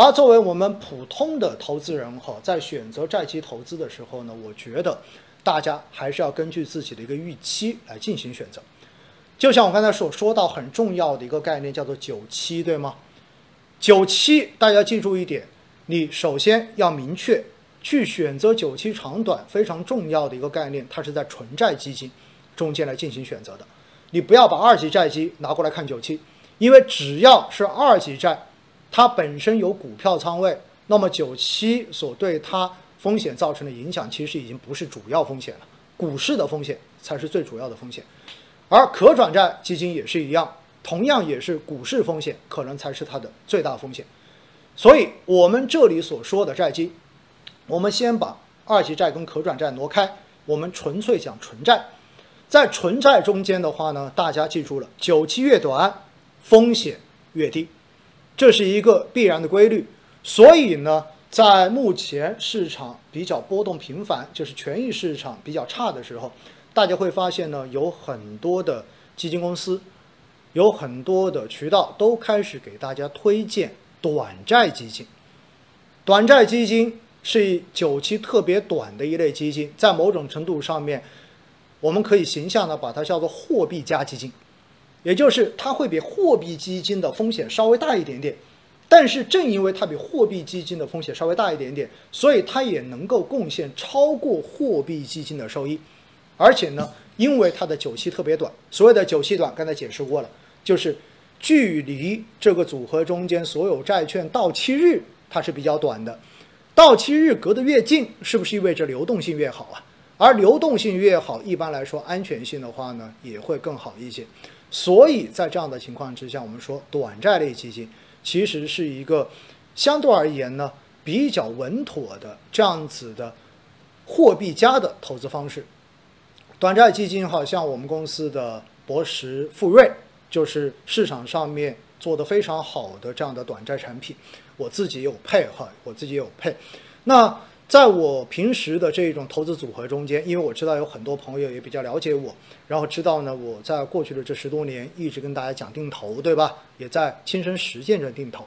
而作为我们普通的投资人哈，在选择债基投资的时候呢，我觉得大家还是要根据自己的一个预期来进行选择。就像我刚才所说到很重要的一个概念，叫做九七，对吗？九七，大家记住一点，你首先要明确去选择九七长短非常重要的一个概念，它是在纯债基金中间来进行选择的。你不要把二级债基拿过来看九七，因为只要是二级债。它本身有股票仓位，那么九七所对它风险造成的影响，其实已经不是主要风险了，股市的风险才是最主要的风险。而可转债基金也是一样，同样也是股市风险可能才是它的最大风险。所以，我们这里所说的债基，我们先把二级债跟可转债挪开，我们纯粹讲纯债。在纯债中间的话呢，大家记住了，久期越短，风险越低。这是一个必然的规律，所以呢，在目前市场比较波动频繁，就是权益市场比较差的时候，大家会发现呢，有很多的基金公司，有很多的渠道都开始给大家推荐短债基金。短债基金是久期特别短的一类基金，在某种程度上面，我们可以形象的把它叫做货币加基金。也就是它会比货币基金的风险稍微大一点点，但是正因为它比货币基金的风险稍微大一点点，所以它也能够贡献超过货币基金的收益。而且呢，因为它的久期特别短，所谓的久期短，刚才解释过了，就是距离这个组合中间所有债券到期日它是比较短的。到期日隔得越近，是不是意味着流动性越好啊？而流动性越好，一般来说安全性的话呢，也会更好一些。所以在这样的情况之下，我们说短债类基金其实是一个相对而言呢比较稳妥的这样子的货币加的投资方式。短债基金好像我们公司的博时富瑞就是市场上面做的非常好的这样的短债产品，我自己有配哈，我自己有配。那在我平时的这种投资组合中间，因为我知道有很多朋友也比较了解我，然后知道呢，我在过去的这十多年一直跟大家讲定投，对吧？也在亲身实践着定投。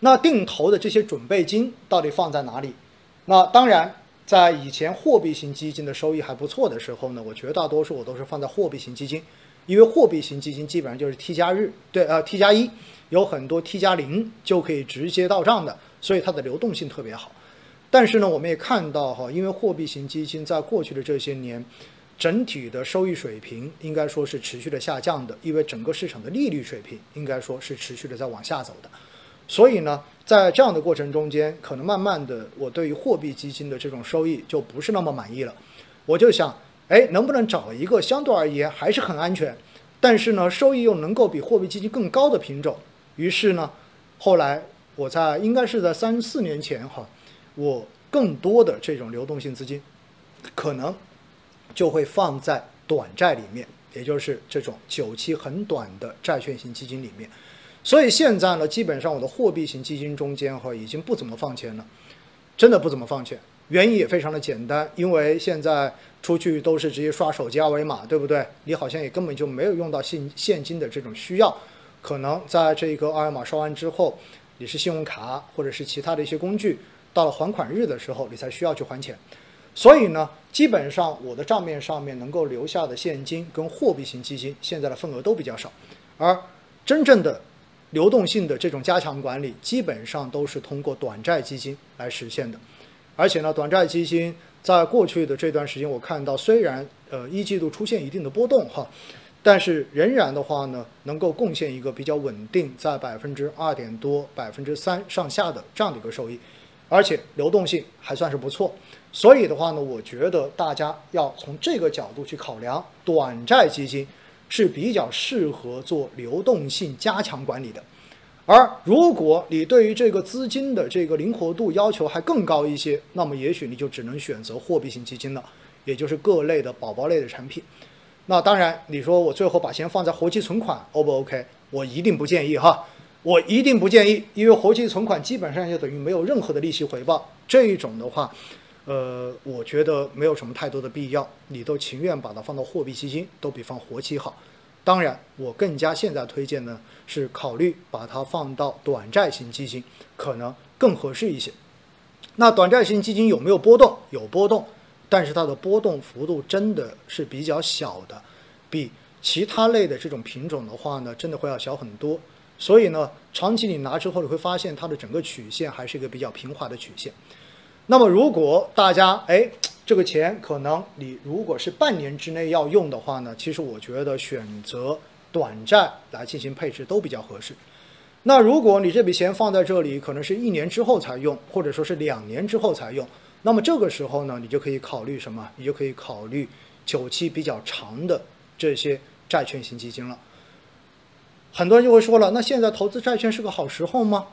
那定投的这些准备金到底放在哪里？那当然，在以前货币型基金的收益还不错的时候呢，我绝大多数我都是放在货币型基金，因为货币型基金基本上就是 T 加日，对，呃，T 加一，有很多 T 加零就可以直接到账的，所以它的流动性特别好。但是呢，我们也看到哈，因为货币型基金在过去的这些年，整体的收益水平应该说是持续的下降的，因为整个市场的利率水平应该说是持续的在往下走的。所以呢，在这样的过程中间，可能慢慢的，我对于货币基金的这种收益就不是那么满意了。我就想，哎，能不能找一个相对而言还是很安全，但是呢，收益又能够比货币基金更高的品种？于是呢，后来我在应该是在三四年前哈。我更多的这种流动性资金，可能就会放在短债里面，也就是这种久期很短的债券型基金里面。所以现在呢，基本上我的货币型基金中间哈已经不怎么放钱了，真的不怎么放钱。原因也非常的简单，因为现在出去都是直接刷手机二维码，对不对？你好像也根本就没有用到现现金的这种需要。可能在这个二维码刷完之后，你是信用卡或者是其他的一些工具。到了还款日的时候，你才需要去还钱，所以呢，基本上我的账面上面能够留下的现金跟货币型基金现在的份额都比较少，而真正的流动性的这种加强管理，基本上都是通过短债基金来实现的，而且呢，短债基金在过去的这段时间，我看到虽然呃一季度出现一定的波动哈，但是仍然的话呢，能够贡献一个比较稳定在百分之二点多、百分之三上下的这样的一个收益。而且流动性还算是不错，所以的话呢，我觉得大家要从这个角度去考量，短债基金是比较适合做流动性加强管理的。而如果你对于这个资金的这个灵活度要求还更高一些，那么也许你就只能选择货币型基金了，也就是各类的宝宝类的产品。那当然，你说我最后把钱放在活期存款，O 不 OK？我一定不建议哈。我一定不建议，因为活期存款基本上就等于没有任何的利息回报。这一种的话，呃，我觉得没有什么太多的必要。你都情愿把它放到货币基金，都比放活期好。当然，我更加现在推荐呢是考虑把它放到短债型基金，可能更合适一些。那短债型基金有没有波动？有波动，但是它的波动幅度真的是比较小的，比其他类的这种品种的话呢，真的会要小很多。所以呢，长期你拿之后，你会发现它的整个曲线还是一个比较平滑的曲线。那么如果大家哎，这个钱可能你如果是半年之内要用的话呢，其实我觉得选择短债来进行配置都比较合适。那如果你这笔钱放在这里，可能是一年之后才用，或者说是两年之后才用，那么这个时候呢，你就可以考虑什么？你就可以考虑久期比较长的这些债券型基金了。很多人就会说了，那现在投资债券是个好时候吗？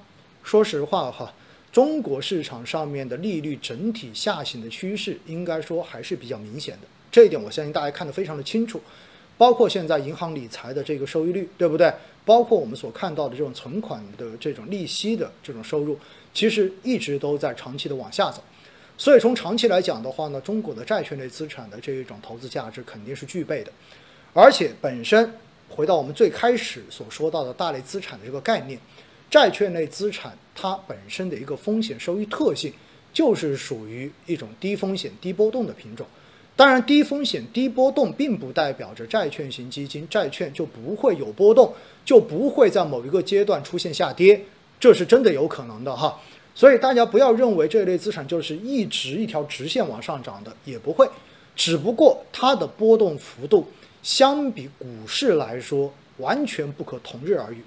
说实话哈。中国市场上面的利率整体下行的趋势，应该说还是比较明显的。这一点我相信大家看得非常的清楚。包括现在银行理财的这个收益率，对不对？包括我们所看到的这种存款的这种利息的这种收入，其实一直都在长期的往下走。所以从长期来讲的话呢，中国的债券类资产的这一种投资价值肯定是具备的。而且本身回到我们最开始所说到的大类资产的这个概念。债券类资产它本身的一个风险收益特性，就是属于一种低风险低波动的品种。当然，低风险低波动并不代表着债券型基金债券就不会有波动，就不会在某一个阶段出现下跌，这是真的有可能的哈。所以大家不要认为这类资产就是一直一条直线往上涨的，也不会，只不过它的波动幅度相比股市来说完全不可同日而语。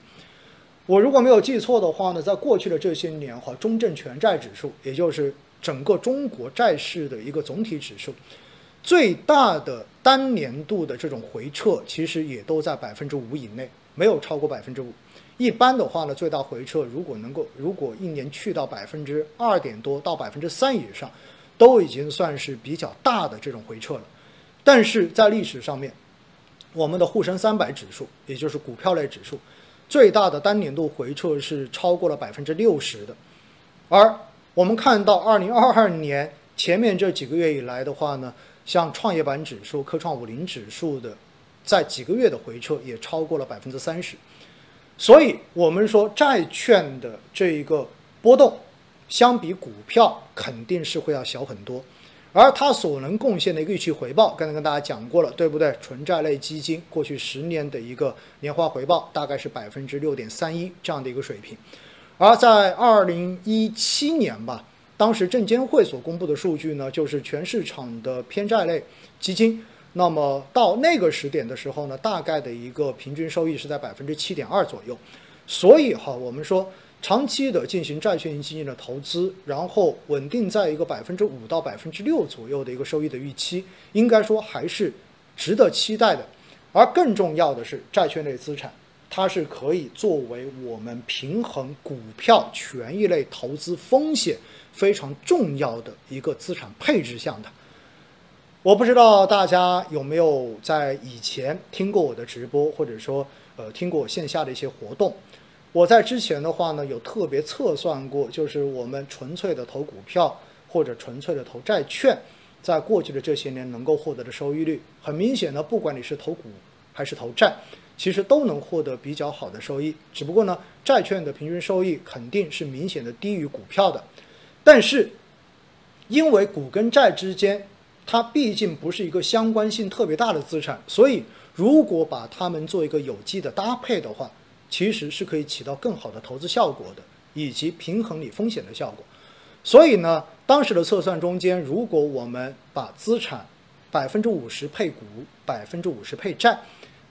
我如果没有记错的话呢，在过去的这些年哈，中证全债指数，也就是整个中国债市的一个总体指数，最大的单年度的这种回撤，其实也都在百分之五以内，没有超过百分之五。一般的话呢，最大回撤如果能够，如果一年去到百分之二点多到百分之三以上，都已经算是比较大的这种回撤了。但是在历史上面，我们的沪深三百指数，也就是股票类指数。最大的单年度回撤是超过了百分之六十的，而我们看到二零二二年前面这几个月以来的话呢，像创业板指数、科创五零指数的，在几个月的回撤也超过了百分之三十，所以我们说债券的这一个波动，相比股票肯定是会要小很多。而它所能贡献的一个预期回报，刚才跟大家讲过了，对不对？纯债类基金过去十年的一个年化回报大概是百分之六点三一这样的一个水平。而在二零一七年吧，当时证监会所公布的数据呢，就是全市场的偏债类基金，那么到那个时点的时候呢，大概的一个平均收益是在百分之七点二左右。所以哈，我们说。长期的进行债券型基金的投资，然后稳定在一个百分之五到百分之六左右的一个收益的预期，应该说还是值得期待的。而更重要的是，债券类资产它是可以作为我们平衡股票权益类投资风险非常重要的一个资产配置项的。我不知道大家有没有在以前听过我的直播，或者说呃听过我线下的一些活动。我在之前的话呢，有特别测算过，就是我们纯粹的投股票或者纯粹的投债券，在过去的这些年能够获得的收益率，很明显呢，不管你是投股还是投债，其实都能获得比较好的收益。只不过呢，债券的平均收益肯定是明显的低于股票的。但是，因为股跟债之间，它毕竟不是一个相关性特别大的资产，所以如果把它们做一个有机的搭配的话，其实是可以起到更好的投资效果的，以及平衡你风险的效果。所以呢，当时的测算中间，如果我们把资产百分之五十配股，百分之五十配债，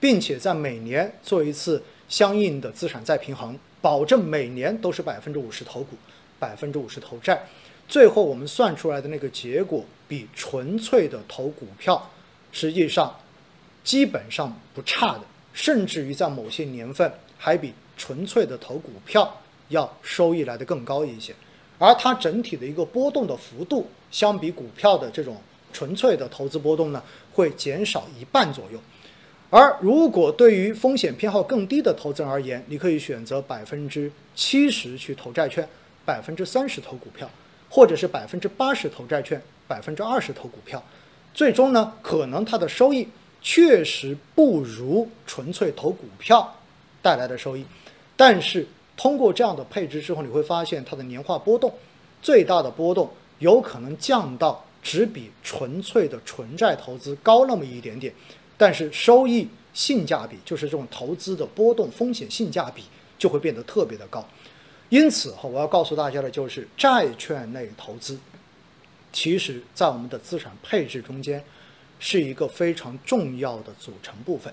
并且在每年做一次相应的资产再平衡，保证每年都是百分之五十投股，百分之五十投债，最后我们算出来的那个结果，比纯粹的投股票，实际上基本上不差的，甚至于在某些年份。还比纯粹的投股票要收益来的更高一些，而它整体的一个波动的幅度，相比股票的这种纯粹的投资波动呢，会减少一半左右。而如果对于风险偏好更低的投资人而言，你可以选择百分之七十去投债券，百分之三十投股票，或者是百分之八十投债券，百分之二十投股票，最终呢，可能它的收益确实不如纯粹投股票。带来的收益，但是通过这样的配置之后，你会发现它的年化波动最大的波动有可能降到只比纯粹的纯债投资高那么一点点，但是收益性价比，就是这种投资的波动风险性价比就会变得特别的高。因此哈，我要告诉大家的就是，债券类投资，其实在我们的资产配置中间是一个非常重要的组成部分。